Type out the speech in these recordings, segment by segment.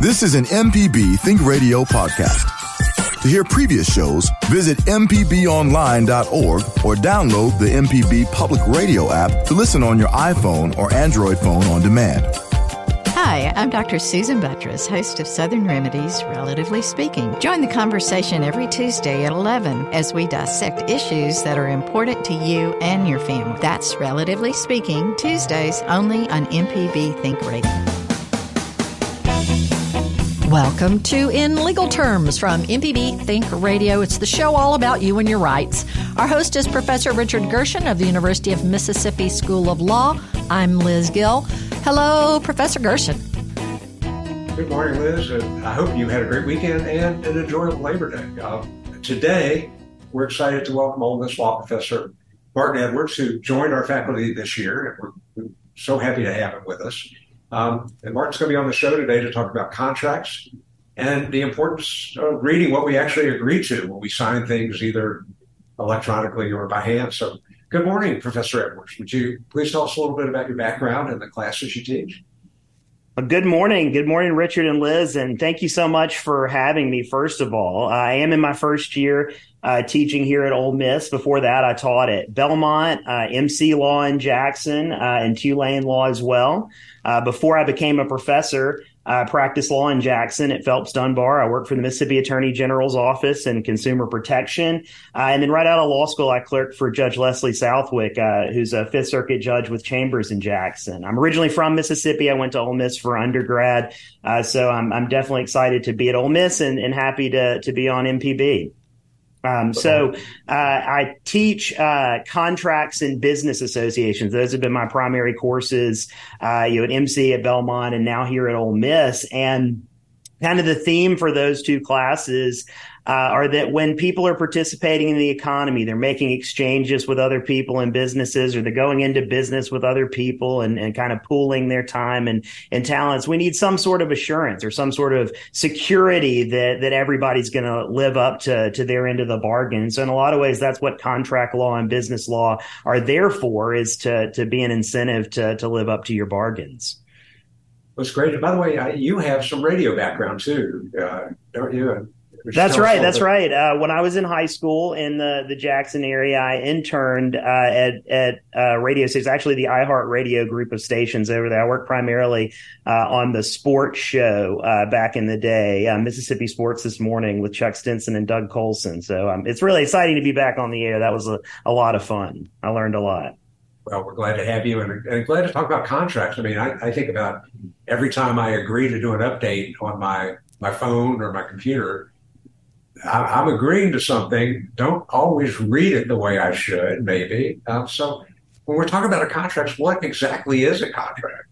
This is an MPB Think Radio podcast. To hear previous shows, visit MPBOnline.org or download the MPB Public Radio app to listen on your iPhone or Android phone on demand. Hi, I'm Dr. Susan Buttross, host of Southern Remedies, Relatively Speaking. Join the conversation every Tuesday at 11 as we dissect issues that are important to you and your family. That's Relatively Speaking, Tuesdays only on MPB Think Radio. Welcome to In Legal Terms from MPB Think Radio. It's the show all about you and your rights. Our host is Professor Richard Gershon of the University of Mississippi School of Law. I'm Liz Gill. Hello, Professor Gershon. Good morning, Liz. I hope you had a great weekend and an enjoyable Labor Day. Uh, today, we're excited to welcome Ole Miss Law Professor Martin Edwards, who joined our faculty this year. And we're so happy to have him with us. Um, and Martin's going to be on the show today to talk about contracts and the importance of reading what we actually agree to when we sign things either electronically or by hand. So, good morning, Professor Edwards. Would you please tell us a little bit about your background and the classes you teach? Good morning. Good morning, Richard and Liz. And thank you so much for having me, first of all. I am in my first year uh, teaching here at Ole Miss. Before that, I taught at Belmont, uh, MC Law in Jackson, uh, and Tulane Law as well. Uh, before I became a professor, I practiced law in Jackson at Phelps Dunbar. I worked for the Mississippi Attorney General's office in consumer protection. Uh, and then right out of law school, I clerked for Judge Leslie Southwick, uh, who's a Fifth Circuit judge with chambers in Jackson. I'm originally from Mississippi. I went to Ole Miss for undergrad. Uh, so I'm, I'm definitely excited to be at Ole Miss and, and happy to, to be on MPB. Um, so uh, I teach uh, contracts and business associations. Those have been my primary courses. Uh, you know, at MC at Belmont, and now here at Ole Miss. And kind of the theme for those two classes uh, are that when people are participating in the economy, they're making exchanges with other people and businesses, or they're going into business with other people and, and kind of pooling their time and, and talents. We need some sort of assurance or some sort of security that, that everybody's going to live up to, to their end of the bargain. So in a lot of ways, that's what contract law and business law are there for is to, to be an incentive to, to live up to your bargains. That's great. By the way, I, you have some radio background too, uh, don't you? That's right. That's right. Uh, when I was in high school in the, the Jackson area, I interned uh, at at uh, radio stations, actually the iHeart Radio group of stations over there. I worked primarily uh, on the sports show uh, back in the day, uh, Mississippi Sports This Morning with Chuck Stinson and Doug Colson. So um, it's really exciting to be back on the air. That was a, a lot of fun. I learned a lot. Well, we're glad to have you and, and glad to talk about contracts. I mean, I, I think about every time I agree to do an update on my my phone or my computer I, am agreeing to something, don't always read it the way I should, maybe. Uh, so when we're talking about a contract, what exactly is a contract?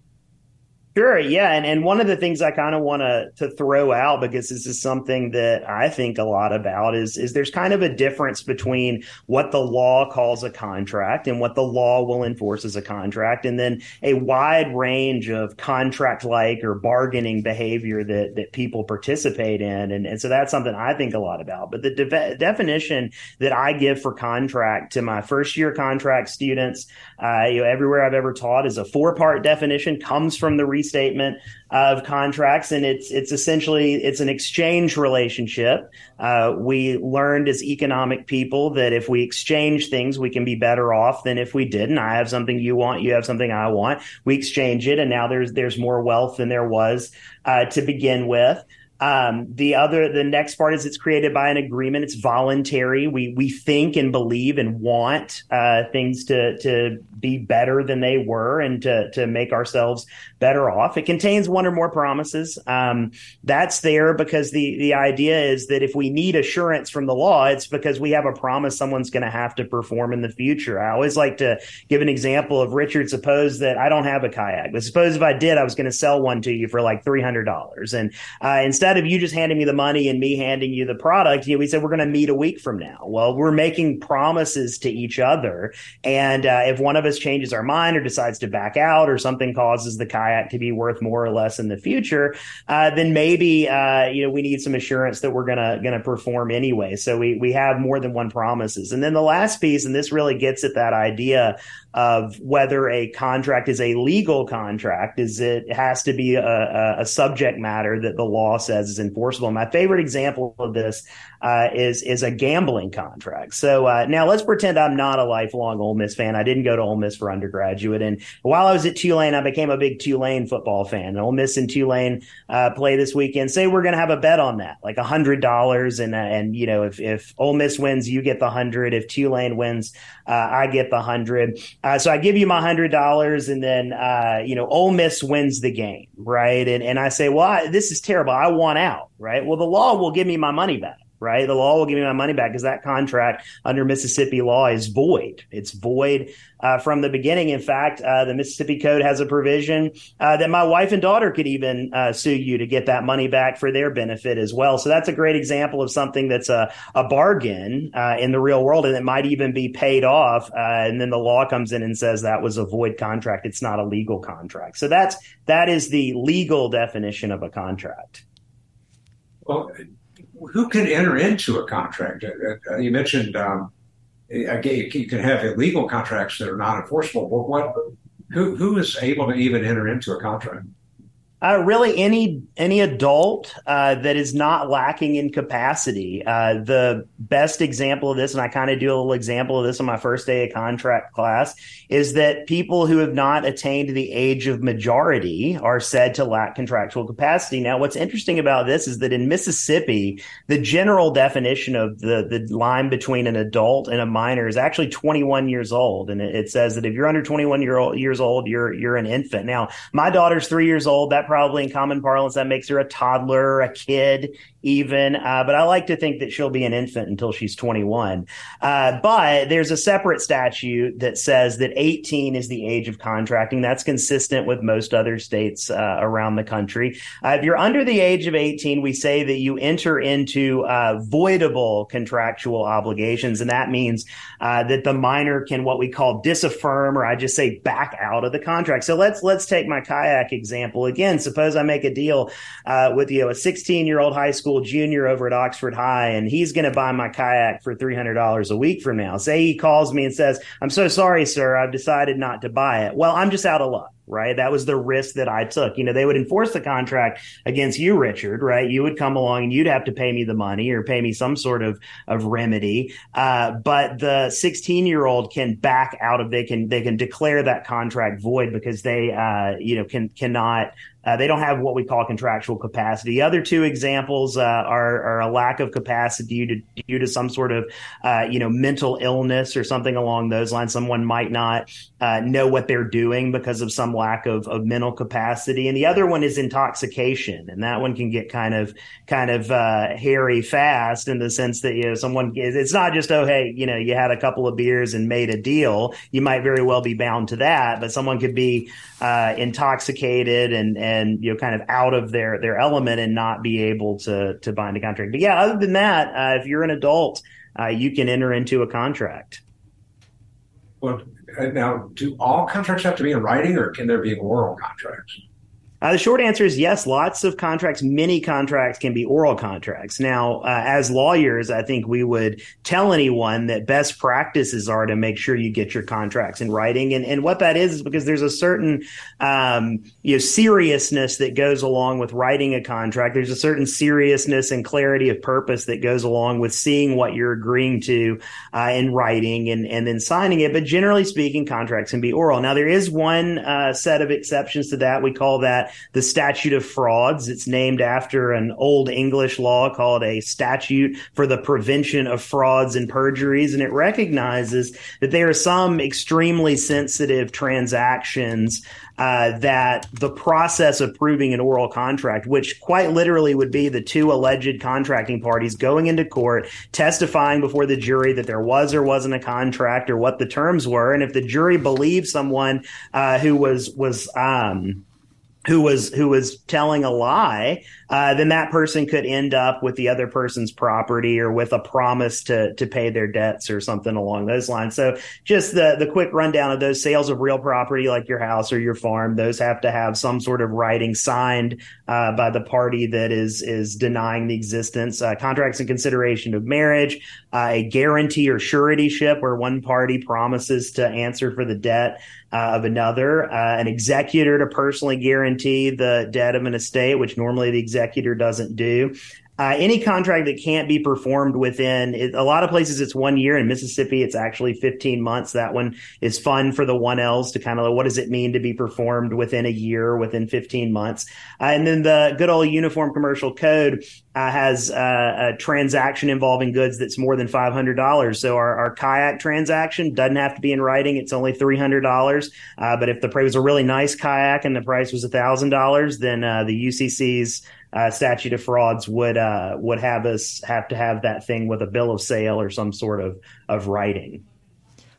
Sure, yeah, and and one of the things I kind of want to to throw out because this is something that I think a lot about is is there's kind of a difference between what the law calls a contract and what the law will enforce as a contract, and then a wide range of contract like or bargaining behavior that that people participate in, and and so that's something I think a lot about. But the de- definition that I give for contract to my first year contract students, uh, you know, everywhere I've ever taught is a four part definition comes from the restatement of contracts, and it's it's essentially it's an exchange relationship. Uh, we learned as economic people that if we exchange things, we can be better off than if we didn't. I have something you want, you have something I want. We exchange it, and now there's there's more wealth than there was uh, to begin with. Um, the other, the next part is it's created by an agreement. It's voluntary. We we think and believe and want uh, things to to be better than they were and to to make ourselves better off. It contains one or more promises. Um, that's there because the the idea is that if we need assurance from the law, it's because we have a promise someone's going to have to perform in the future. I always like to give an example of Richard. Suppose that I don't have a kayak, but suppose if I did, I was going to sell one to you for like three hundred dollars, and uh, instead of you just handing me the money and me handing you the product, you know, we said we're going to meet a week from now. Well, we're making promises to each other, and uh, if one of us changes our mind or decides to back out, or something causes the kayak to be worth more or less in the future, uh, then maybe uh, you know we need some assurance that we're gonna gonna perform anyway. So we we have more than one promises, and then the last piece, and this really gets at that idea of whether a contract is a legal contract is it has to be a, a, subject matter that the law says is enforceable. My favorite example of this uh, is is a gambling contract. So uh, now let's pretend I'm not a lifelong Ole Miss fan. I didn't go to Ole Miss for undergraduate, and while I was at Tulane, I became a big Tulane football fan. And Ole Miss and Tulane uh, play this weekend. Say we're going to have a bet on that, like a hundred dollars, and uh, and you know if if Ole Miss wins, you get the hundred. If Tulane wins, uh, I get the hundred. Uh, so I give you my hundred dollars, and then uh, you know Ole Miss wins the game, right? And and I say, well, I, this is terrible. I want out, right? Well, the law will give me my money back right? The law will give me my money back because that contract under Mississippi law is void. It's void uh, from the beginning. In fact, uh, the Mississippi Code has a provision uh, that my wife and daughter could even uh, sue you to get that money back for their benefit as well. So that's a great example of something that's a, a bargain uh, in the real world and it might even be paid off. Uh, and then the law comes in and says that was a void contract. It's not a legal contract. So that's that is the legal definition of a contract. Well, who can enter into a contract? Uh, uh, you mentioned um, again, you can have illegal contracts that are not enforceable. But what, who, who is able to even enter into a contract? Uh, really, any any adult uh, that is not lacking in capacity. Uh, the best example of this, and I kind of do a little example of this on my first day of contract class, is that people who have not attained the age of majority are said to lack contractual capacity. Now, what's interesting about this is that in Mississippi, the general definition of the the line between an adult and a minor is actually 21 years old, and it, it says that if you're under 21 year old, years old, you're you're an infant. Now, my daughter's three years old. That probably in common parlance that makes her a toddler, a kid, even. Uh, but I like to think that she'll be an infant until she's 21. Uh, but there's a separate statute that says that 18 is the age of contracting. That's consistent with most other states uh, around the country. Uh, if you're under the age of 18, we say that you enter into uh, voidable contractual obligations, and that means uh, that the minor can what we call disaffirm, or I just say back out of the contract. So let's let's take my kayak example again. Suppose I make a deal with you know a 16 year old high school school junior over at Oxford High, and he's going to buy my kayak for $300 a week from now. Say he calls me and says, I'm so sorry, sir. I've decided not to buy it. Well, I'm just out of luck right? That was the risk that I took. You know, they would enforce the contract against you, Richard, right? You would come along and you'd have to pay me the money or pay me some sort of, of remedy. Uh, but the 16 year old can back out of, they can, they can declare that contract void because they, uh, you know, can, cannot uh, they don't have what we call contractual capacity. The other two examples uh, are, are, a lack of capacity due to, due to some sort of, uh, you know, mental illness or something along those lines. Someone might not uh, know what they're doing because of some lack of, of mental capacity. And the other one is intoxication, and that one can get kind of kind of uh, hairy fast in the sense that you know someone it's not just oh hey you know you had a couple of beers and made a deal. You might very well be bound to that, but someone could be uh, intoxicated and and you know kind of out of their their element and not be able to to bind a contract. But yeah, other than that, uh, if you're an adult, uh, you can enter into a contract. Well, uh, now, do all contracts have to be in writing, or can there be oral contracts? Uh, the short answer is yes. Lots of contracts, many contracts can be oral contracts. Now, uh, as lawyers, I think we would tell anyone that best practices are to make sure you get your contracts in writing. And, and what that is is because there's a certain, um, you know, seriousness that goes along with writing a contract. There's a certain seriousness and clarity of purpose that goes along with seeing what you're agreeing to uh, in writing and, and then signing it. But generally speaking, contracts can be oral. Now, there is one uh, set of exceptions to that. We call that the statute of frauds. It's named after an old English law called a statute for the prevention of frauds and perjuries. And it recognizes that there are some extremely sensitive transactions uh, that the process of proving an oral contract, which quite literally would be the two alleged contracting parties going into court, testifying before the jury that there was or wasn't a contract or what the terms were, and if the jury believes someone uh, who was was um, who was who was telling a lie, uh, then that person could end up with the other person's property or with a promise to to pay their debts or something along those lines. So just the the quick rundown of those sales of real property like your house or your farm, those have to have some sort of writing signed uh, by the party that is is denying the existence. Uh, contracts in consideration of marriage, uh, a guarantee or suretyship where one party promises to answer for the debt uh, of another, uh, an executor to personally guarantee the debt of an estate, which normally the executor doesn't do. Uh, any contract that can't be performed within it, a lot of places it's one year. In mississippi it's actually 15 months. That one is fun for the 1ls to kind of what does it mean to be performed within a year within 15 months? Uh, and then the good old uniform commercial code uh, has uh, a transaction involving goods that's more than $500 so our, our, kayak transaction doesn't have to be in writing. It's only $300 uh, but if the price was a really nice kayak and the price was $1000 then uh, the ucc's uh, statute of frauds would uh, would have us have to have that thing with a bill of sale or some sort of of writing.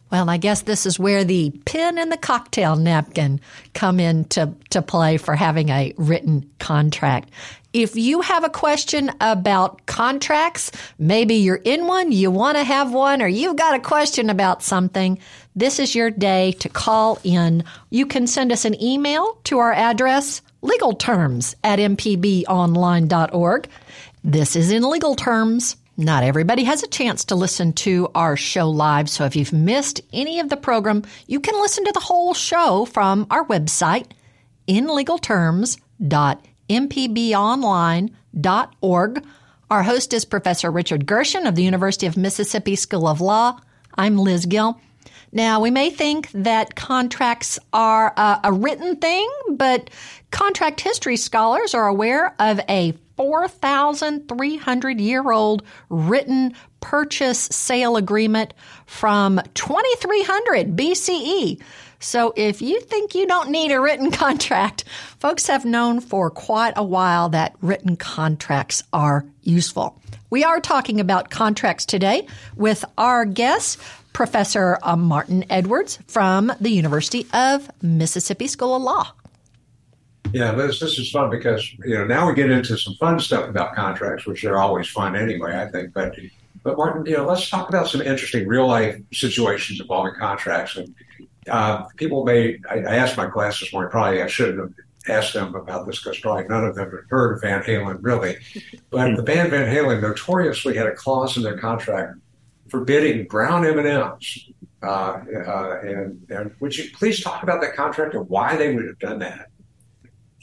Well, I guess this is where the pen and the cocktail napkin come into to play for having a written contract. If you have a question about contracts, maybe you're in one, you want to have one, or you've got a question about something, this is your day to call in. You can send us an email to our address, legal terms at mpbonline.org. This is in legal terms. Not everybody has a chance to listen to our show live, so if you've missed any of the program, you can listen to the whole show from our website, inlegalterms.mpbonline.org. Our host is Professor Richard Gershon of the University of Mississippi School of Law. I'm Liz Gill. Now, we may think that contracts are a, a written thing, but contract history scholars are aware of a 4,300 year old written purchase sale agreement from 2300 BCE. So if you think you don't need a written contract, folks have known for quite a while that written contracts are useful. We are talking about contracts today with our guest, Professor uh, Martin Edwards from the University of Mississippi School of Law. Yeah, this this is fun because you know now we get into some fun stuff about contracts, which are always fun anyway. I think, but but Martin, you know, let's talk about some interesting real life situations involving contracts. And uh, people may, I, I, asked my class this morning, probably I shouldn't have asked them about this because probably none of them had heard of Van Halen really. But the band Van Halen notoriously had a clause in their contract forbidding brown M&Ms. Uh, uh, and, and would you please talk about that contract and why they would have done that?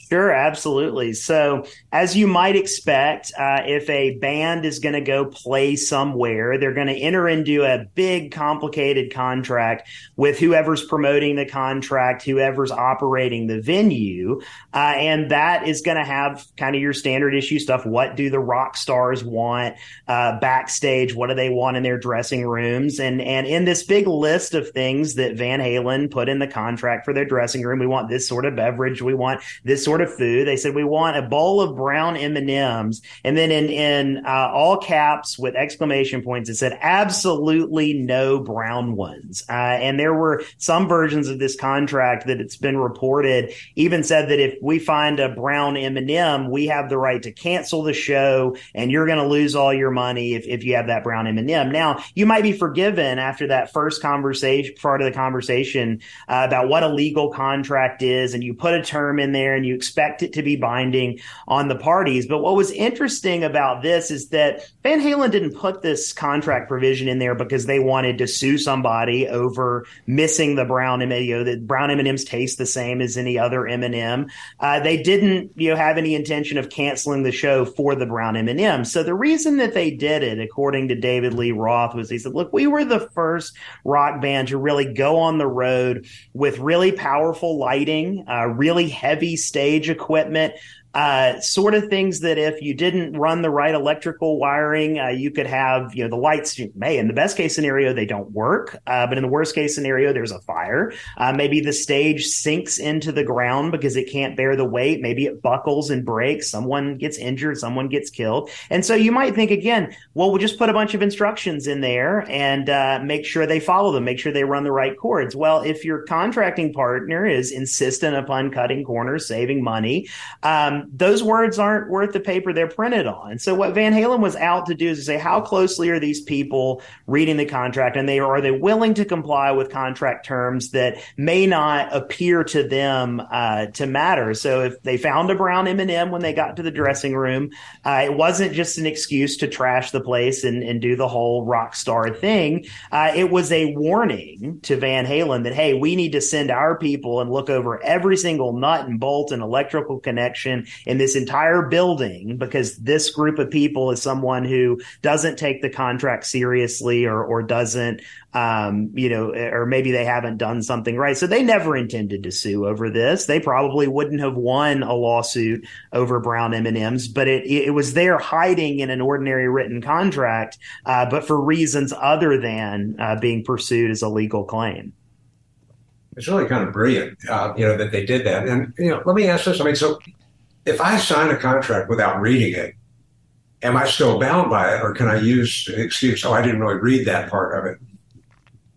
Sure, absolutely. So, as you might expect, uh, if a band is going to go play somewhere, they're going to enter into a big, complicated contract with whoever's promoting the contract, whoever's operating the venue. Uh, and that is going to have kind of your standard issue stuff. What do the rock stars want uh, backstage? What do they want in their dressing rooms? And, and in this big list of things that Van Halen put in the contract for their dressing room, we want this sort of beverage. We want this sort sort of food. They said we want a bowl of brown M and M's, and then in in uh, all caps with exclamation points, it said absolutely no brown ones. Uh, and there were some versions of this contract that it's been reported even said that if we find a brown M and M, we have the right to cancel the show, and you're going to lose all your money if if you have that brown M and M. Now you might be forgiven after that first conversation, part of the conversation uh, about what a legal contract is, and you put a term in there and you expect it to be binding on the parties. But what was interesting about this is that Van Halen didn't put this contract provision in there because they wanted to sue somebody over missing the brown M. You know, the brown M and M's taste the same as any other M and M. Uh, they didn't, you know, have any intention of canceling the show for the brown M and M. So the reason that they did it, according to David Lee Roth, was he said, "Look, we were the first rock band to really go on the road with really powerful lighting, uh, really heavy stage stage equipment, uh, sort of things that if you didn't run the right electrical wiring, uh, you could have, you know, the lights, may in the best case scenario, they don't work. Uh, but in the worst case scenario, there's a fire. Uh, maybe the stage sinks into the ground because it can't bear the weight. Maybe it buckles and breaks. Someone gets injured. Someone gets killed. And so you might think again, well, we'll just put a bunch of instructions in there and uh, make sure they follow them, make sure they run the right cords. Well, if your contracting partner is insistent upon cutting corners, saving money, um, those words aren't worth the paper they're printed on. So what Van Halen was out to do is to say, how closely are these people reading the contract, and they are they willing to comply with contract terms that may not appear to them uh, to matter? So if they found a brown M and m when they got to the dressing room, uh, it wasn't just an excuse to trash the place and, and do the whole rock star thing. Uh, it was a warning to Van Halen that hey, we need to send our people and look over every single nut and bolt and electrical connection in this entire building because this group of people is someone who doesn't take the contract seriously or, or doesn't, um, you know, or maybe they haven't done something right. So they never intended to sue over this. They probably wouldn't have won a lawsuit over brown M&Ms, but it, it was there hiding in an ordinary written contract, uh, but for reasons other than uh, being pursued as a legal claim it's really kind of brilliant, uh, you know, that they did that. And you know, let me ask this: I mean, so if I sign a contract without reading it, am I still bound by it, or can I use an excuse? Oh, I didn't really read that part of it.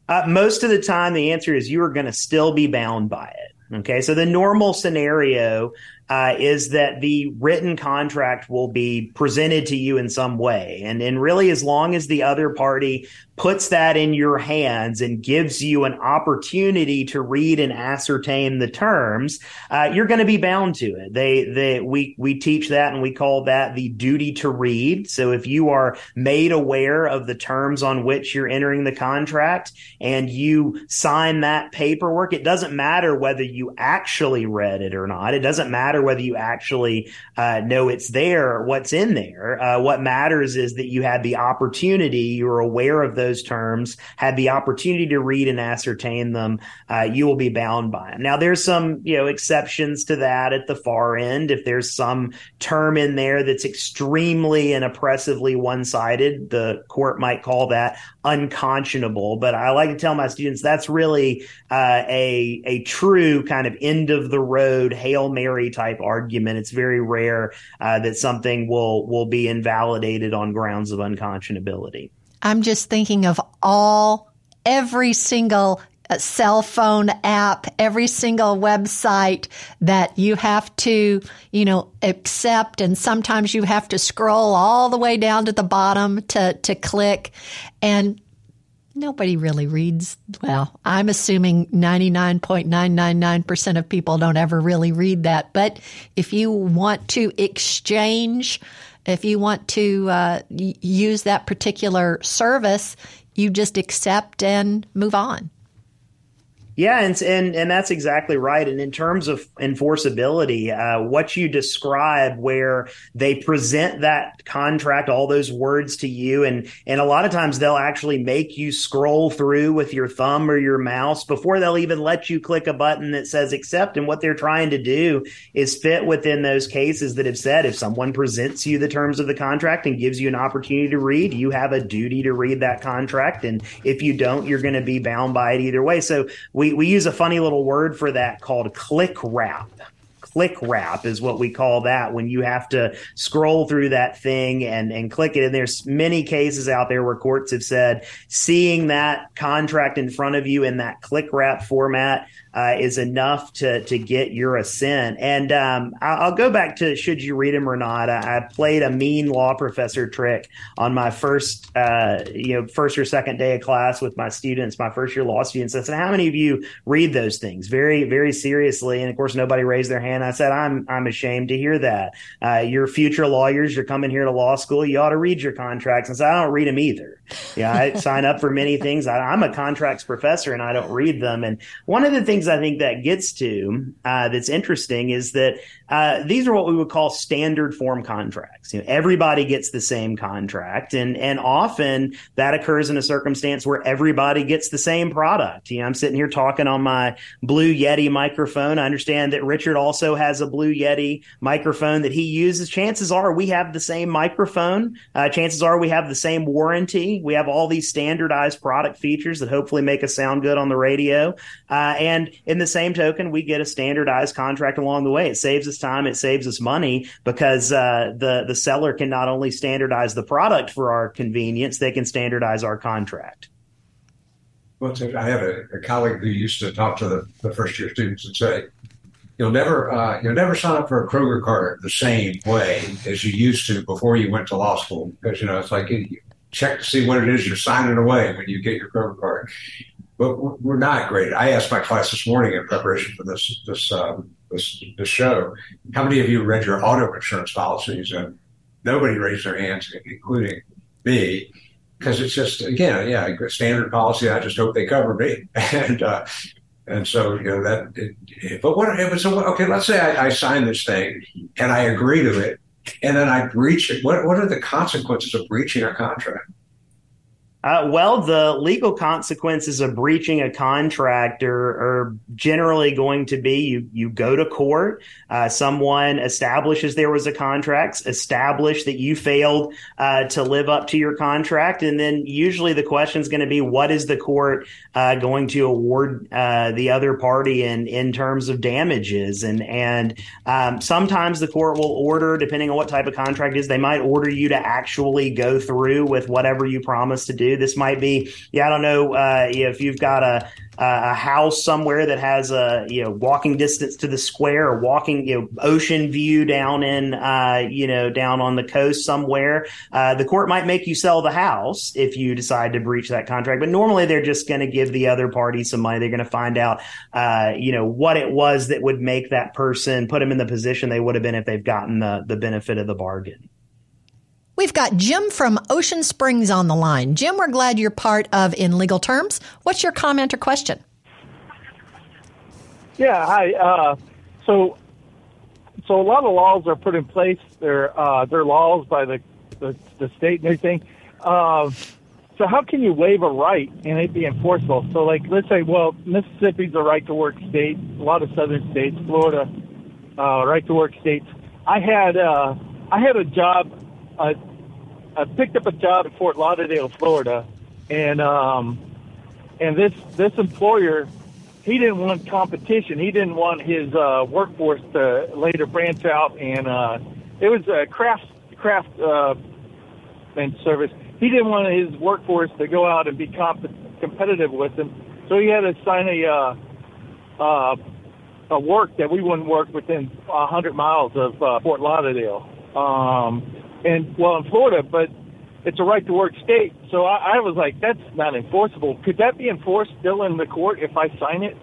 Uh, most of the time, the answer is you are going to still be bound by it. Okay, so the normal scenario uh, is that the written contract will be presented to you in some way. And, and really, as long as the other party puts that in your hands and gives you an opportunity to read and ascertain the terms, uh, you're going to be bound to it. They, they, we, we teach that and we call that the duty to read. So if you are made aware of the terms on which you're entering the contract and you sign that paperwork, it doesn't matter whether you actually read it or not. It doesn't matter matter whether you actually uh, know it's there what's in there. Uh, what matters is that you had the opportunity, you were aware of those terms, had the opportunity to read and ascertain them. Uh, you will be bound by them. Now, there's some you know exceptions to that at the far end. If there's some term in there that's extremely and oppressively one sided, the court might call that unconscionable. But I like to tell my students that's really uh, a a true kind of end of the road hail mary type argument. It's very rare uh, that something will will be invalidated on grounds of unconscionability. I'm just thinking of all every single cell phone app, every single website that you have to, you know, accept. And sometimes you have to scroll all the way down to the bottom to, to click. And nobody really reads. Well, I'm assuming 99.999% of people don't ever really read that. But if you want to exchange, if you want to uh, use that particular service, you just accept and move on. Yeah, and and and that's exactly right. And in terms of enforceability, uh, what you describe, where they present that contract, all those words to you, and and a lot of times they'll actually make you scroll through with your thumb or your mouse before they'll even let you click a button that says accept. And what they're trying to do is fit within those cases that have said if someone presents you the terms of the contract and gives you an opportunity to read, you have a duty to read that contract, and if you don't, you're going to be bound by it either way. So we we, use a funny little word for that called click wrap click wrap is what we call that when you have to scroll through that thing and, and click it. And there's many cases out there where courts have said seeing that contract in front of you in that click wrap format uh, is enough to to get your assent. And um, I'll, go back to should you read them or not. I, I, played a mean law professor trick on my first uh, you know first or second day of class with my students, my first year law students. I said, "How many of you read those things very very seriously?" And of course, nobody raised their hand. I said, "I'm I'm ashamed to hear that. Uh, you're future lawyers. You're coming here to law school. You ought to read your contracts." And I "I don't read them either." Yeah, I sign up for many things. I, I'm a contracts professor, and I don't read them. And one of the things I think that gets to uh, that's interesting is that uh, these are what we would call standard form contracts. You know, everybody gets the same contract, and and often that occurs in a circumstance where everybody gets the same product. You know, I'm sitting here talking on my Blue Yeti microphone. I understand that Richard also has a Blue Yeti microphone that he uses. Chances are we have the same microphone. Uh, chances are we have the same warranty. We have all these standardized product features that hopefully make us sound good on the radio. Uh, and in the same token, we get a standardized contract along the way. It saves us time. It saves us money because uh, the the seller can not only standardize the product for our convenience, they can standardize our contract. Well, I have a, a colleague who used to talk to the, the first year students and say, "You'll never uh, you'll never sign up for a Kroger card the same way as you used to before you went to law school because you know it's like you check to see what it is you're signing away when you get your Kroger card." But we're not great. I asked my class this morning in preparation for this this um, this, this show, how many of you read your auto insurance policies? And nobody raised their hands, including me, because it's just again, yeah, standard policy. I just hope they cover me, and uh, and so you know that. It, but what if so? Okay, let's say I, I sign this thing and I agree to it, and then I breach it. What what are the consequences of breaching a contract? Uh, well, the legal consequences of breaching a contract are, are generally going to be you you go to court, uh, someone establishes there was a contract, establish that you failed uh, to live up to your contract, and then usually the question is going to be what is the court uh, going to award uh, the other party in in terms of damages, and and um, sometimes the court will order, depending on what type of contract is, they might order you to actually go through with whatever you promised to do. This might be, yeah, I don't know uh, if you've got a a house somewhere that has a you know walking distance to the square or walking you know ocean view down in uh, you know down on the coast somewhere. Uh, the court might make you sell the house if you decide to breach that contract, but normally they're just going to give the other party some money. They're going to find out uh, you know what it was that would make that person put them in the position they would have been if they've gotten the the benefit of the bargain. We've got Jim from Ocean Springs on the line. Jim, we're glad you're part of In Legal Terms. What's your comment or question? Yeah, hi. Uh, so, so a lot of laws are put in place. They're uh, they're laws by the, the the state and everything. Uh, so how can you waive a right and it be enforceable? So like let's say, well, Mississippi's a right to work state. A lot of southern states, Florida, uh, right to work states. I had uh, I had a job. I picked up a job in Fort Lauderdale, Florida, and um, and this this employer, he didn't want competition. He didn't want his uh, workforce to later branch out, and uh, it was a craft craft uh, and service. He didn't want his workforce to go out and be comp- competitive with him, so he had to sign a uh, uh, a work that we wouldn't work within a hundred miles of uh, Fort Lauderdale. Um, and well in Florida, but it's a right to work state. So I, I was like, that's not enforceable. Could that be enforced still in the court if I sign it?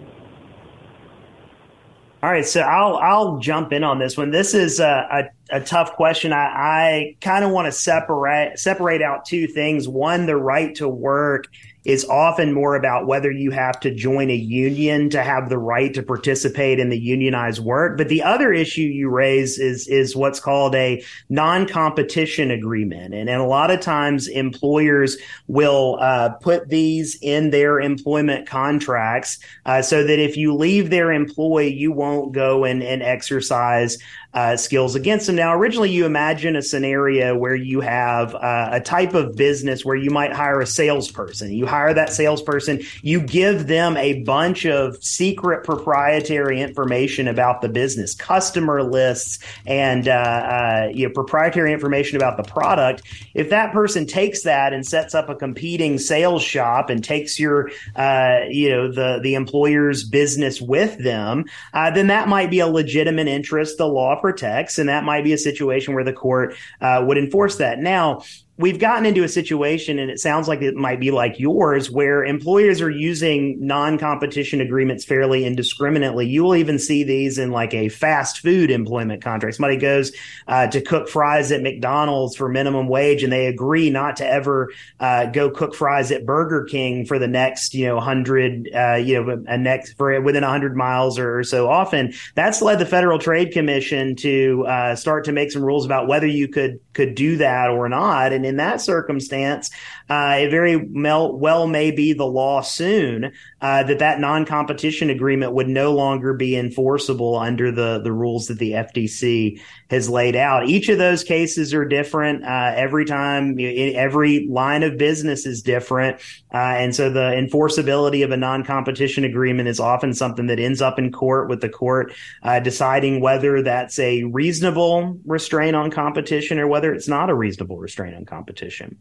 All right, so I'll I'll jump in on this one. This is a, a, a tough question. I, I kind of want to separate separate out two things. One, the right to work is often more about whether you have to join a union to have the right to participate in the unionized work. But the other issue you raise is is what's called a non-competition agreement, and, and a lot of times employers will uh, put these in their employment contracts uh, so that if you leave their employ, you won't go and, and exercise uh, skills against them. Now, originally, you imagine a scenario where you have uh, a type of business where you might hire a salesperson. You hire that salesperson, you give them a bunch of secret proprietary information about the business, customer lists, and uh, uh you know, proprietary information about the product. If that person takes that and sets up a competing sales shop and takes your, uh, you know, the the employer's business with them, uh, then that might be a legitimate interest the law protects, and that might be a situation where the court uh, would enforce that. Now, we've gotten into a situation, and it sounds like it might be like yours, where employers are using non competition agreements fairly indiscriminately. You will even see these in like a fast food employment contract. Somebody goes uh, to cook fries at McDonald's for minimum wage, and they agree not to ever uh, go cook fries at Burger King for the next, you know, hundred, uh, you know, a next for within hundred miles or, so often. That's led the Federal Trade Commission to uh, start to make some rules about whether you could could do that or not. And in that circumstance, uh, it very well may be the law soon uh, that that non-competition agreement would no longer be enforceable under the the rules that the FTC has laid out. Each of those cases are different. Uh, every time, every line of business is different, uh, and so the enforceability of a non-competition agreement is often something that ends up in court with the court uh, deciding whether that's a reasonable restraint on competition or whether it's not a reasonable restraint on competition.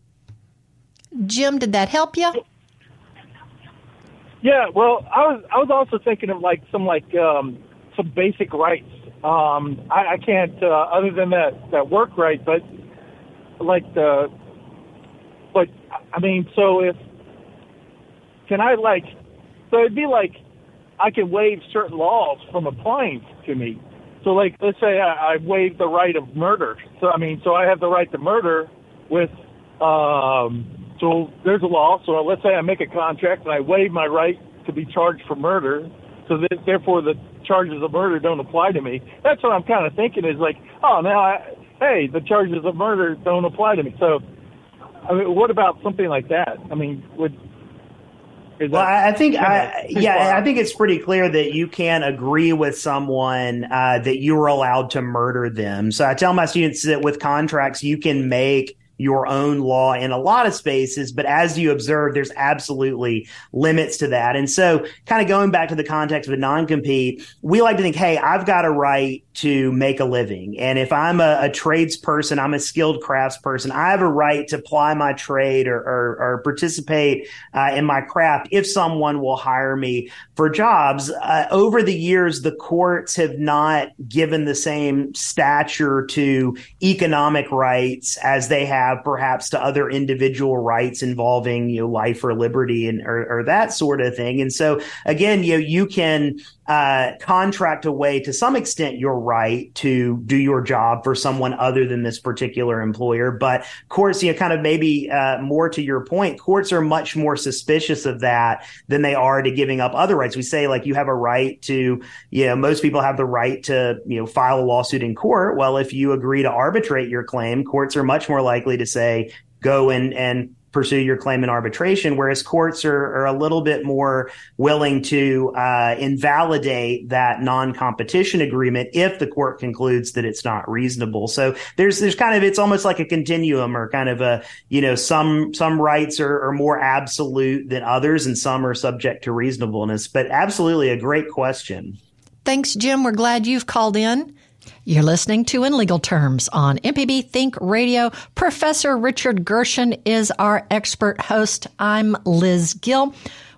Jim, did that help you? Yeah, well, I was I was also thinking of like some like um, some basic rights. Um, I, I can't uh, other than that that work right, but like the but I mean, so if can I like so it'd be like I can waive certain laws from applying to me. So like let's say I, I waive the right of murder. So I mean, so I have the right to murder with um, so there's a law. So let's say I make a contract and I waive my right to be charged for murder. So therefore, the charges of murder don't apply to me. That's what I'm kind of thinking is like, oh, now, I, hey, the charges of murder don't apply to me. So, I mean, what about something like that? I mean, would well, I think, I, yeah, I think it's pretty clear that you can agree with someone uh, that you were allowed to murder them. So I tell my students that with contracts, you can make your own law in a lot of spaces. But as you observe, there's absolutely limits to that. And so kind of going back to the context of a non-compete, we like to think, Hey, I've got a right to make a living. And if I'm a, a tradesperson, I'm a skilled craftsperson, I have a right to ply my trade or, or, or participate uh, in my craft if someone will hire me for jobs. Uh, over the years, the courts have not given the same stature to economic rights as they have have perhaps to other individual rights involving you know life or liberty and or, or that sort of thing. And so again, you know, you can uh, contract away to some extent your right to do your job for someone other than this particular employer. But courts, you know, kind of maybe uh, more to your point, courts are much more suspicious of that than they are to giving up other rights. We say like you have a right to, you know, most people have the right to, you know, file a lawsuit in court. Well, if you agree to arbitrate your claim, courts are much more likely to say, go and, and pursue your claim in arbitration, whereas courts are, are a little bit more willing to uh, invalidate that non-competition agreement if the court concludes that it's not reasonable. So there's there's kind of it's almost like a continuum or kind of a you know some some rights are, are more absolute than others and some are subject to reasonableness. But absolutely a great question. Thanks, Jim. We're glad you've called in. You're listening to In Legal Terms on MPB Think Radio. Professor Richard Gershon is our expert host. I'm Liz Gill.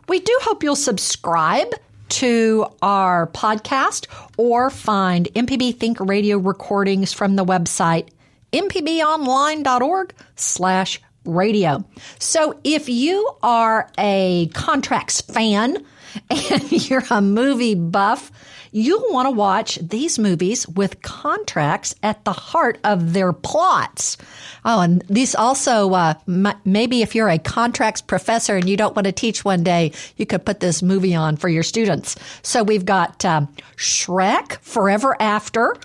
We do hope you'll subscribe to our podcast or find MPB Think Radio recordings from the website mpbonline.org slash radio. So if you are a contracts fan and you're a movie buff, you'll want to watch these movies with contracts at the heart of their plots. Oh, and these also, uh, m- maybe if you're a contracts professor and you don't want to teach one day, you could put this movie on for your students. So we've got um, Shrek, Forever After,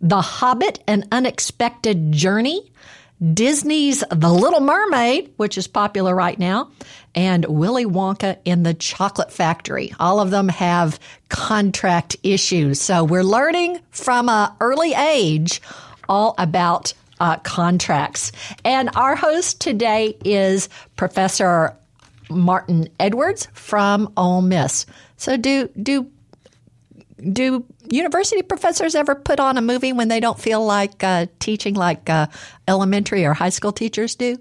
The Hobbit, An Unexpected Journey, Disney's The Little Mermaid, which is popular right now, and Willy Wonka in the Chocolate Factory. All of them have contract issues. So we're learning from an early age all about uh, contracts. And our host today is Professor Martin Edwards from Ole Miss. So do do do university professors ever put on a movie when they don't feel like uh, teaching like uh, elementary or high school teachers do?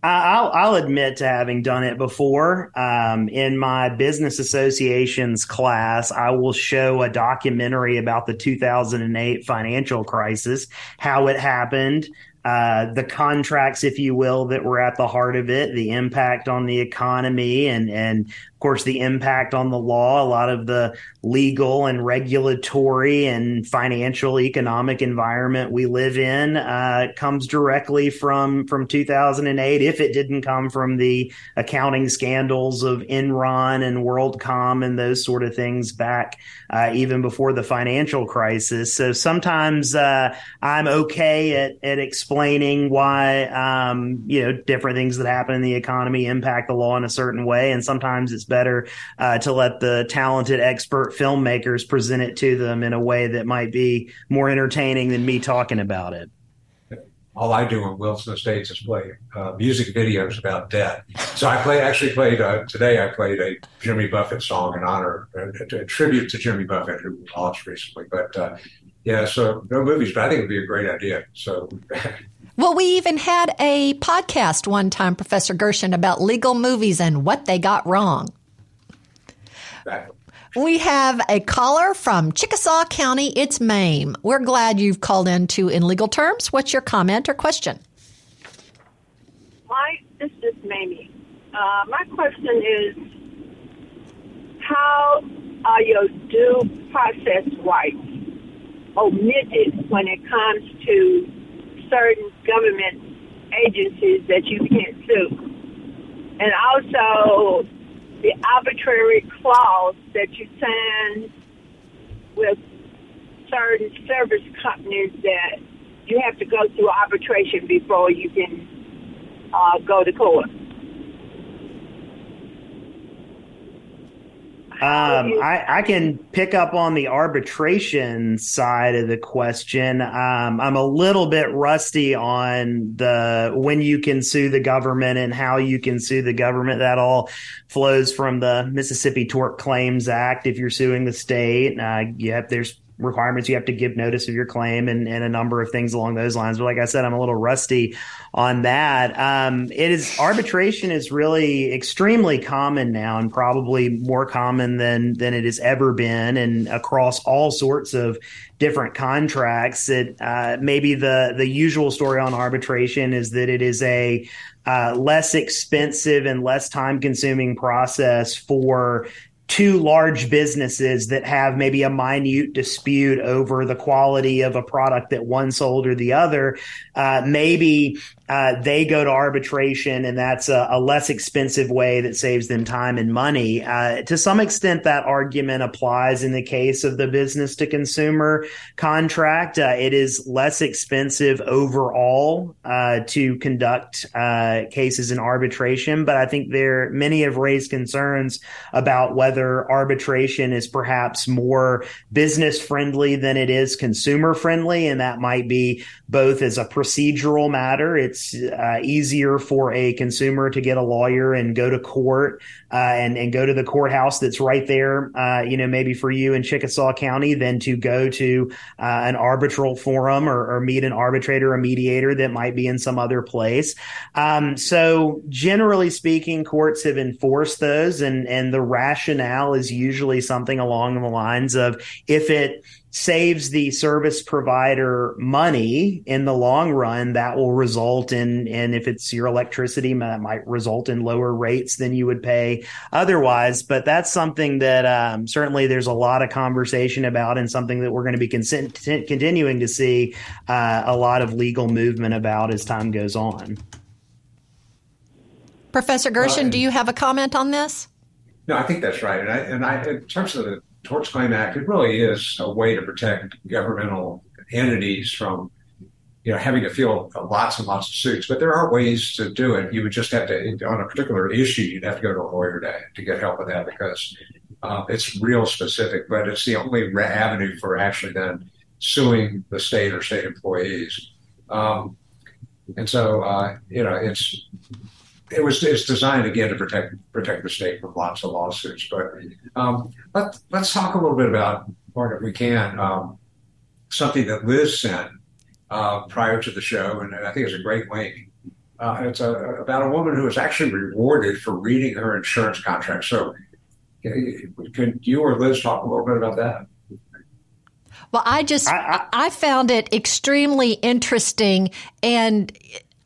I'll, I'll admit to having done it before. Um, in my business associations class, I will show a documentary about the 2008 financial crisis, how it happened, uh, the contracts, if you will, that were at the heart of it, the impact on the economy, and and of course the impact on the law. A lot of the legal and regulatory and financial economic environment we live in uh, comes directly from from 2008. If it didn't come from the accounting scandals of Enron and WorldCom and those sort of things back uh, even before the financial crisis. So sometimes uh, I'm okay at at explaining why um, you know different things that happen in the economy impact the law in a certain way, and sometimes it's better uh, to let the talented expert filmmakers present it to them in a way that might be more entertaining than me talking about it all I do on Wills and Estates is play uh, music videos about death. So I play actually played uh, today. I played a Jimmy Buffett song in honor, a, a tribute to Jimmy Buffett who lost recently. But uh, yeah, so no movies, but I think it'd be a great idea. So. Well, we even had a podcast one time, Professor Gershon, about legal movies and what they got wrong. Exactly. We have a caller from Chickasaw County. It's Mame. We're glad you've called in to In Legal Terms. What's your comment or question? My, this is Mamie. Uh, my question is, how are your due process rights omitted when it comes to certain government agencies that you can't sue? And also, the arbitrary clause that you sign with certain service companies that you have to go through arbitration before you can uh, go to court. Um, I, I, can pick up on the arbitration side of the question. Um, I'm a little bit rusty on the when you can sue the government and how you can sue the government. That all flows from the Mississippi Tort Claims Act. If you're suing the state, uh, have there's requirements. You have to give notice of your claim and, and a number of things along those lines. But like I said, I'm a little rusty on that. Um, it is arbitration is really extremely common now and probably more common than, than it has ever been and across all sorts of different contracts. It, uh, maybe the, the usual story on arbitration is that it is a, uh, less expensive and less time consuming process for two large businesses that have maybe a minute dispute over the quality of a product that one sold or the other, uh, maybe uh, they go to arbitration, and that's a, a, less expensive way that saves them time and money. Uh, to some extent, that argument applies in the case of the business to consumer contract. Uh, it is less expensive overall uh, to conduct uh, cases in arbitration, but I think there many have raised concerns about whether arbitration is perhaps more business friendly than it is consumer friendly, and that might be both as a procedural matter. It's it's uh, easier for a consumer to get a lawyer and go to court uh, and and go to the courthouse that's right there. Uh, you know, maybe for you in Chickasaw County, than to go to uh, an arbitral forum or, or, meet an arbitrator, a mediator that might be in some other place. Um, so, generally speaking, courts have enforced those, and and the rationale is usually something along the lines of if it saves the service provider money in the long run that will result in and if it's your electricity that might result in lower rates than you would pay otherwise. But that's something that um, certainly there's a lot of conversation about and something that we're going to be continuing to see uh, a lot of legal movement about as time goes on. Professor gershon uh, do you have a comment on this? No, I think that's right. And I, and I, in terms of the Torts Claim Act, it really is a way to protect governmental entities from, you know, having to feel lots and lots of suits. But there are ways to do it. You would just have to, on a particular issue, you'd have to go to a lawyer to, to get help with that because uh, it's real specific. But it's the only avenue for actually then suing the state or state employees. Um, and so, uh, you know, it's it was it's designed again to protect protect the state from lots of lawsuits. But um, let, let's talk a little bit about, or if we can, um, something that Liz sent uh, prior to the show, and I think it's a great link. Uh, it's a, about a woman who was actually rewarded for reading her insurance contract. So, can you or Liz talk a little bit about that? Well, I just I, I, I found it extremely interesting and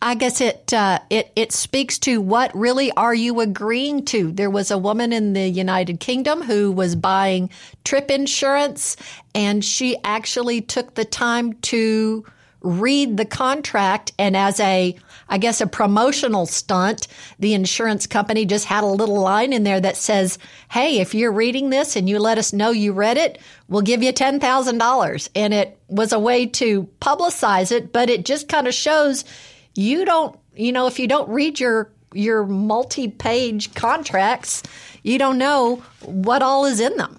I guess it uh, it it speaks to what really are you agreeing to? There was a woman in the United Kingdom who was buying trip insurance, and she actually took the time to read the contract and as a I guess a promotional stunt, the insurance company just had a little line in there that says, "Hey, if you're reading this and you let us know you read it, we'll give you $10,000." And it was a way to publicize it, but it just kind of shows you don't, you know, if you don't read your your multi-page contracts, you don't know what all is in them.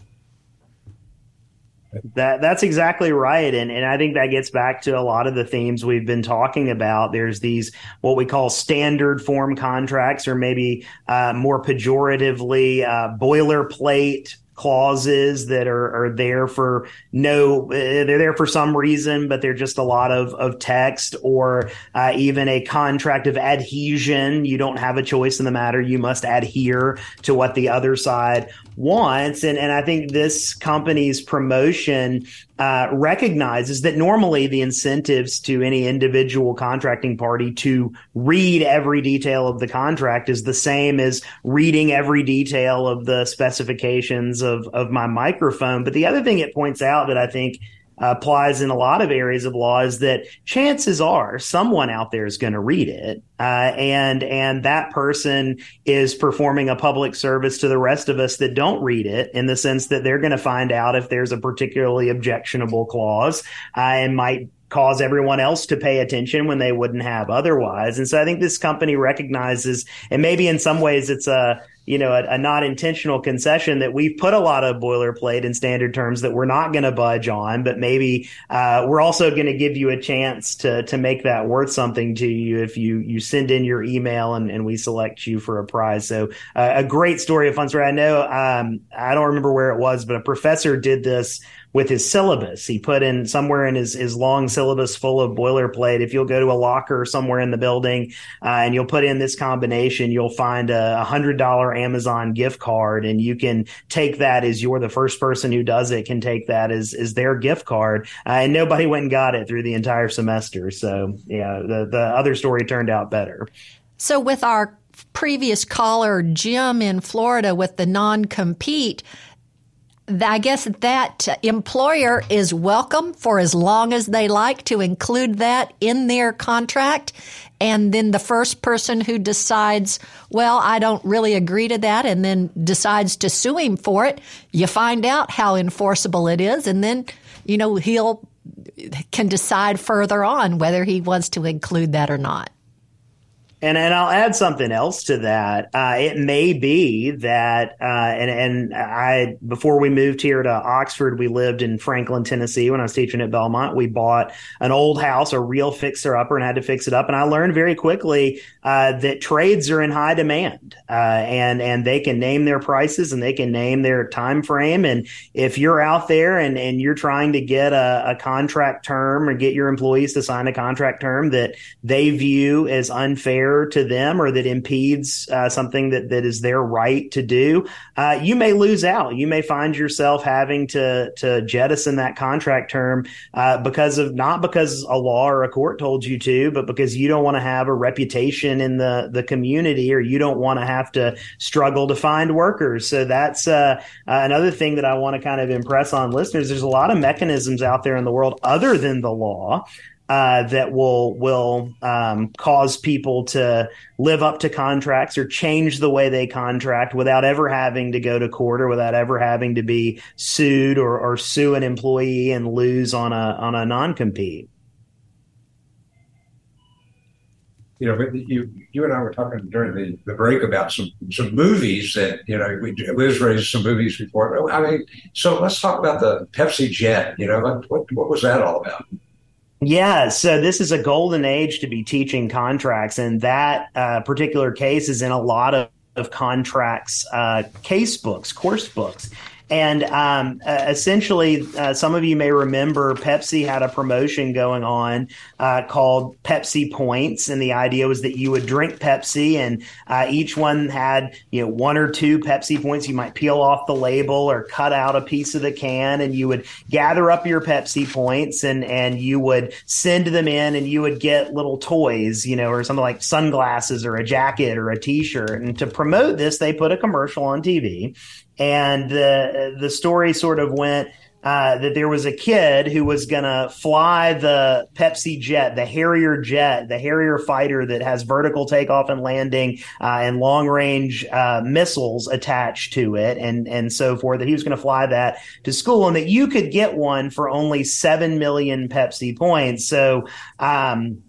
That that's exactly right, and and I think that gets back to a lot of the themes we've been talking about. There's these what we call standard form contracts, or maybe uh, more pejoratively uh, boilerplate clauses that are, are there for no they're there for some reason but they're just a lot of, of text or uh, even a contract of adhesion. You don't have a choice in the matter. You must adhere to what the other side wants and, and i think this company's promotion uh, recognizes that normally the incentives to any individual contracting party to read every detail of the contract is the same as reading every detail of the specifications of, of my microphone. But the other thing it points out that I think applies in a lot of areas of law is that chances are someone out there is going to read it, uh, and and that person is performing a public service to the rest of us that don't read it, in the sense that they're going to find out if there's a particularly objectionable clause uh, and might cause everyone else to pay attention when they wouldn't have otherwise. And so I think this company recognizes, and maybe in some ways it's a you know, a, a, not intentional concession that we've put a lot of boilerplate in standard terms that we're not going to budge on, but maybe uh, we're also going to give you a chance to to make that worth something to you if you you send in your email and, and we select you for a prize. So uh, a great story of fun story. I know um, I don't remember where it was, but a professor did this with his syllabus. He put in somewhere in his, his long syllabus full of boilerplate. If you'll go to a locker somewhere in the building uh, and you'll put in this combination, you'll find a hundred dollar Amazon gift card, and you can take that as you're the first person who does it can take that as as their gift card. Uh, and nobody went and got it through the entire semester. So yeah, the the other story turned out better. So with our previous caller Jim in Florida with the non compete I guess that employer is welcome for as long as they like to include that in their contract. And then the first person who decides, well, I don't really agree to that, and then decides to sue him for it, you find out how enforceable it is. And then, you know, he'll can decide further on whether he wants to include that or not. And and I'll add something else to that. Uh, it may be that, uh, and and I before we moved here to Oxford, we lived in Franklin, Tennessee. When I was teaching at Belmont, we bought an old house, a real fixer upper, and had to fix it up. And I learned very quickly uh, that trades are in high demand, uh, and and they can name their prices and they can name their time frame. And if you're out there and and you're trying to get a, a contract term or get your employees to sign a contract term that they view as unfair to them or that impedes uh, something that, that is their right to do, uh, you may lose out. You may find yourself having to to jettison that contract term uh, because of not because a law or a court told you to, but because you don't want to have a reputation in the the community or you don't want to have to struggle to find workers. So that's uh, uh, another thing that I want to kind of impress on listeners. There's a lot of mechanisms out there in the world other than the law uh, that will will um, cause people to live up to contracts or change the way they contract without ever having to go to court or without ever having to be sued or, or sue an employee and lose on a on a non compete. You know, you you and I were talking during the, the break about some some movies that you know we Liz raised some movies before. I mean, so let's talk about the Pepsi Jet. You know, what what was that all about? Yeah, so this is a golden age to be teaching contracts, and that uh, particular case is in a lot of, of contracts uh, case books, course books. And um, uh, essentially, uh, some of you may remember Pepsi had a promotion going on uh, called Pepsi Points, and the idea was that you would drink Pepsi, and uh, each one had you know one or two Pepsi points. You might peel off the label or cut out a piece of the can, and you would gather up your Pepsi points, and and you would send them in, and you would get little toys, you know, or something like sunglasses or a jacket or a T-shirt. And to promote this, they put a commercial on TV and the the story sort of went uh, that there was a kid who was going to fly the Pepsi jet, the Harrier jet, the Harrier fighter that has vertical takeoff and landing uh, and long range uh, missiles attached to it, and and so forth. That he was going to fly that to school, and that you could get one for only seven million Pepsi points. So um,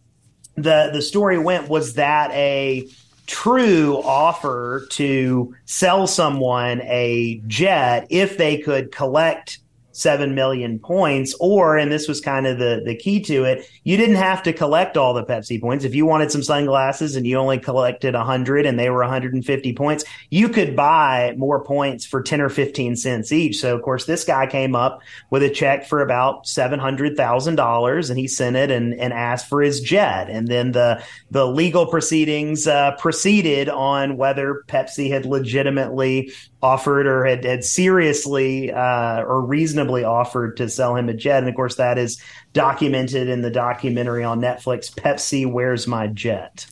the the story went was that a true offer to sell someone a jet if they could collect 7 million points or and this was kind of the the key to it you didn't have to collect all the pepsi points. If you wanted some sunglasses and you only collected 100 and they were 150 points you could buy more points for 10 or 15 cents each. So of course this guy came up with a check for about $700000 and he sent it and, and asked for his jet. And then the the legal proceedings uh, proceeded on whether pepsi had legitimately offered or had, had seriously uh, or reasonably offered to sell him a jet. And of course, that is documented in the documentary on Netflix, Pepsi Where's My Jet?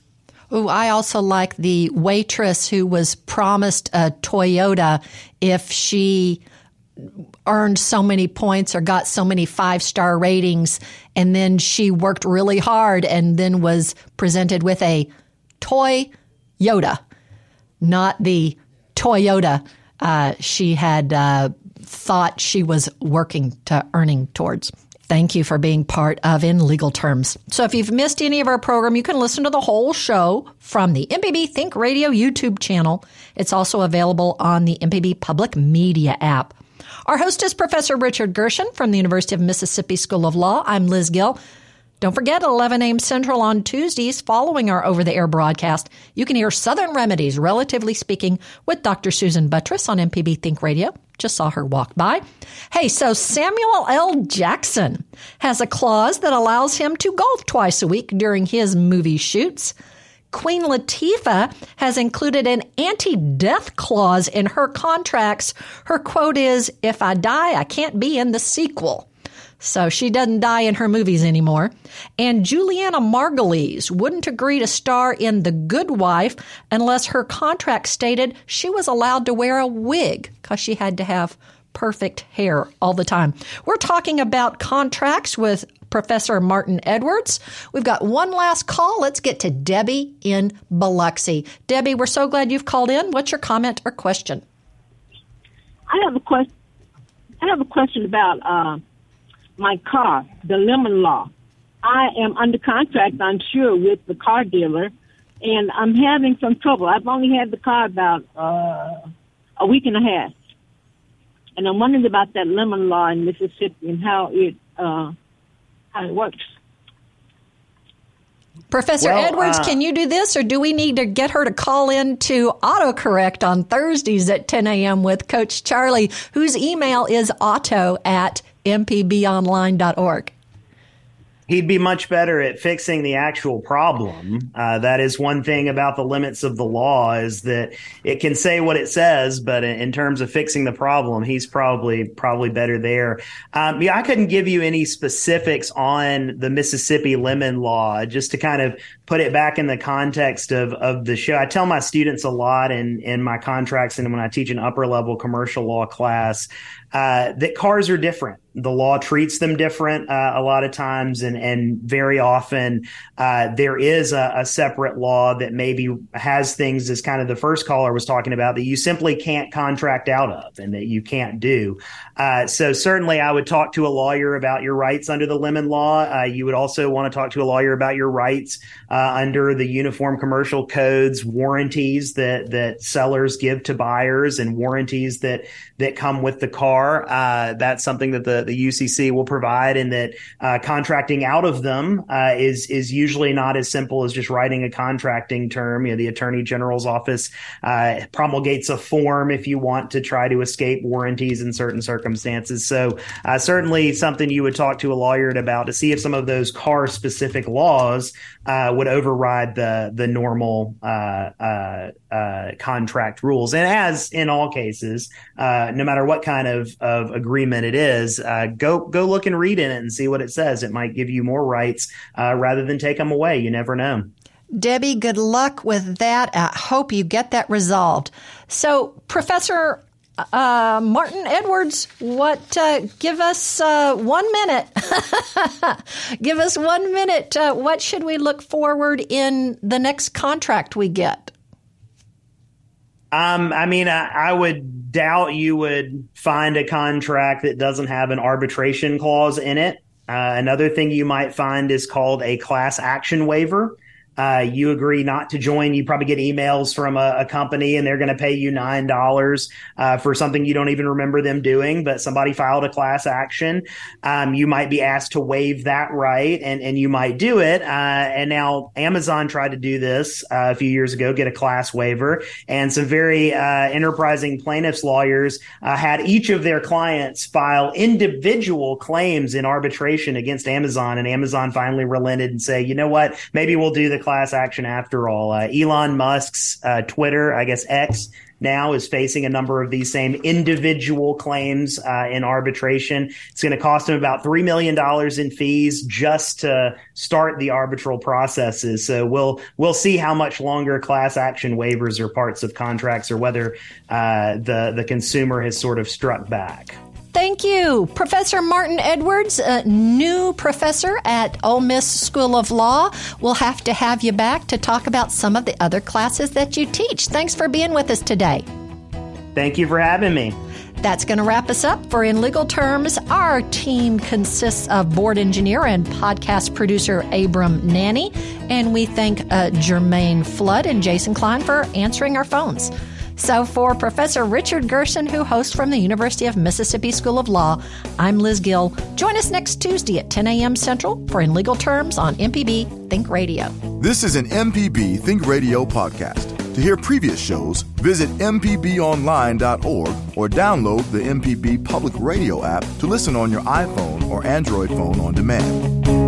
Oh, I also like the waitress who was promised a Toyota if she earned so many points or got so many five star ratings. And then she worked really hard and then was presented with a toy Yoda, not the Toyota uh, she had uh, thought she was working to earning towards. Thank you for being part of In Legal Terms. So if you've missed any of our program, you can listen to the whole show from the MPB Think Radio YouTube channel. It's also available on the MPB Public Media app. Our host is Professor Richard Gershon from the University of Mississippi School of Law. I'm Liz Gill. Don't forget, 11 a.m. Central on Tuesdays following our over the air broadcast, you can hear Southern Remedies, relatively speaking, with Dr. Susan Buttross on MPB Think Radio. Just saw her walk by. Hey, so Samuel L. Jackson has a clause that allows him to golf twice a week during his movie shoots. Queen Latifah has included an anti death clause in her contracts. Her quote is If I die, I can't be in the sequel. So she doesn't die in her movies anymore. And Julianna Margulies wouldn't agree to star in The Good Wife unless her contract stated she was allowed to wear a wig because she had to have perfect hair all the time. We're talking about contracts with Professor Martin Edwards. We've got one last call. Let's get to Debbie in Biloxi. Debbie, we're so glad you've called in. What's your comment or question? I have a question. I have a question about uh, my car, the lemon law. I am under contract, I'm sure, with the car dealer, and I'm having some trouble. I've only had the car about uh, a week and a half, and I'm wondering about that lemon law in Mississippi and how it uh, how it works. Professor well, Edwards, uh, can you do this, or do we need to get her to call in to autocorrect on Thursdays at 10 a.m. with Coach Charlie, whose email is auto at mpbonline.org he'd be much better at fixing the actual problem. Uh, that is one thing about the limits of the law is that it can say what it says, but in terms of fixing the problem, he's probably probably better there. Um, yeah, I couldn't give you any specifics on the Mississippi lemon law, just to kind of put it back in the context of of the show. I tell my students a lot in in my contracts and when I teach an upper level commercial law class uh, that cars are different. The law treats them different uh, a lot of times, and and very often uh, there is a, a, separate law that maybe has things as kind of the first caller was talking about that you simply can't contract out of and that you can't do. Uh, so certainly, I would talk to a lawyer about your rights under the Lemon Law. Uh, you would also want to talk to a lawyer about your rights uh, under the Uniform Commercial Code's warranties that that sellers give to buyers and warranties that that come with the car. Uh, that's something that the, the UCC will provide, and that uh, contracting out of them uh, is is usually not as simple as just writing a contracting term. You know, the Attorney General's office uh, promulgates a form if you want to try to escape warranties in certain circumstances. So uh, certainly something you would talk to a lawyer about to see if some of those car specific laws uh, would override the the normal contract rules. And as in all cases, no matter what kind of, of agreement it is, uh, go go look and read in it and see what it says. It might give you more rights uh, rather than take them away. You never know. Debbie, good luck with that. I hope you get that resolved. So, Professor uh, Martin Edwards, what? Uh, give us uh, one minute. give us one minute. Uh, what should we look forward in the next contract we get? Um, I mean, I, I, would doubt you would find a contract that doesn't have an arbitration clause in it. Uh, another thing you might find is called a class action waiver uh, you agree not to join, you probably get emails from a, a company and they're going to pay you nine dollars uh, for something you don't even remember them doing, but somebody filed a class action. Um, you might be asked to waive that right, and and you might do it. Uh, and now Amazon tried to do this uh, a few years ago, get a class waiver, and some very uh, enterprising plaintiffs lawyers uh, had each of their clients file individual claims in arbitration against Amazon, and Amazon finally relented and say, you know what, maybe we'll do the class action after all. Uh, Elon Musk's uh, Twitter, I guess X, now is facing a number of these same individual claims uh, in arbitration. It's going to cost him about $3 million in fees just to start the arbitral processes. So we'll, we'll see how much longer class action waivers are parts of contracts or whether uh, the, the consumer has sort of struck back. Thank you, Professor Martin Edwards, a new professor at Ole Miss School of Law. We'll have to have you back to talk about some of the other classes that you teach. Thanks for being with us today. Thank you for having me. That's going to wrap us up for In Legal Terms. Our team consists of board engineer and podcast producer Abram Nanny, and we thank uh, Jermaine Flood and Jason Klein for answering our phones. So, for Professor Richard Gershon, who hosts from the University of Mississippi School of Law, I'm Liz Gill. Join us next Tuesday at 10 a.m. Central for In Legal Terms on MPB Think Radio. This is an MPB Think Radio podcast. To hear previous shows, visit MPBOnline.org or download the MPB Public Radio app to listen on your iPhone or Android phone on demand.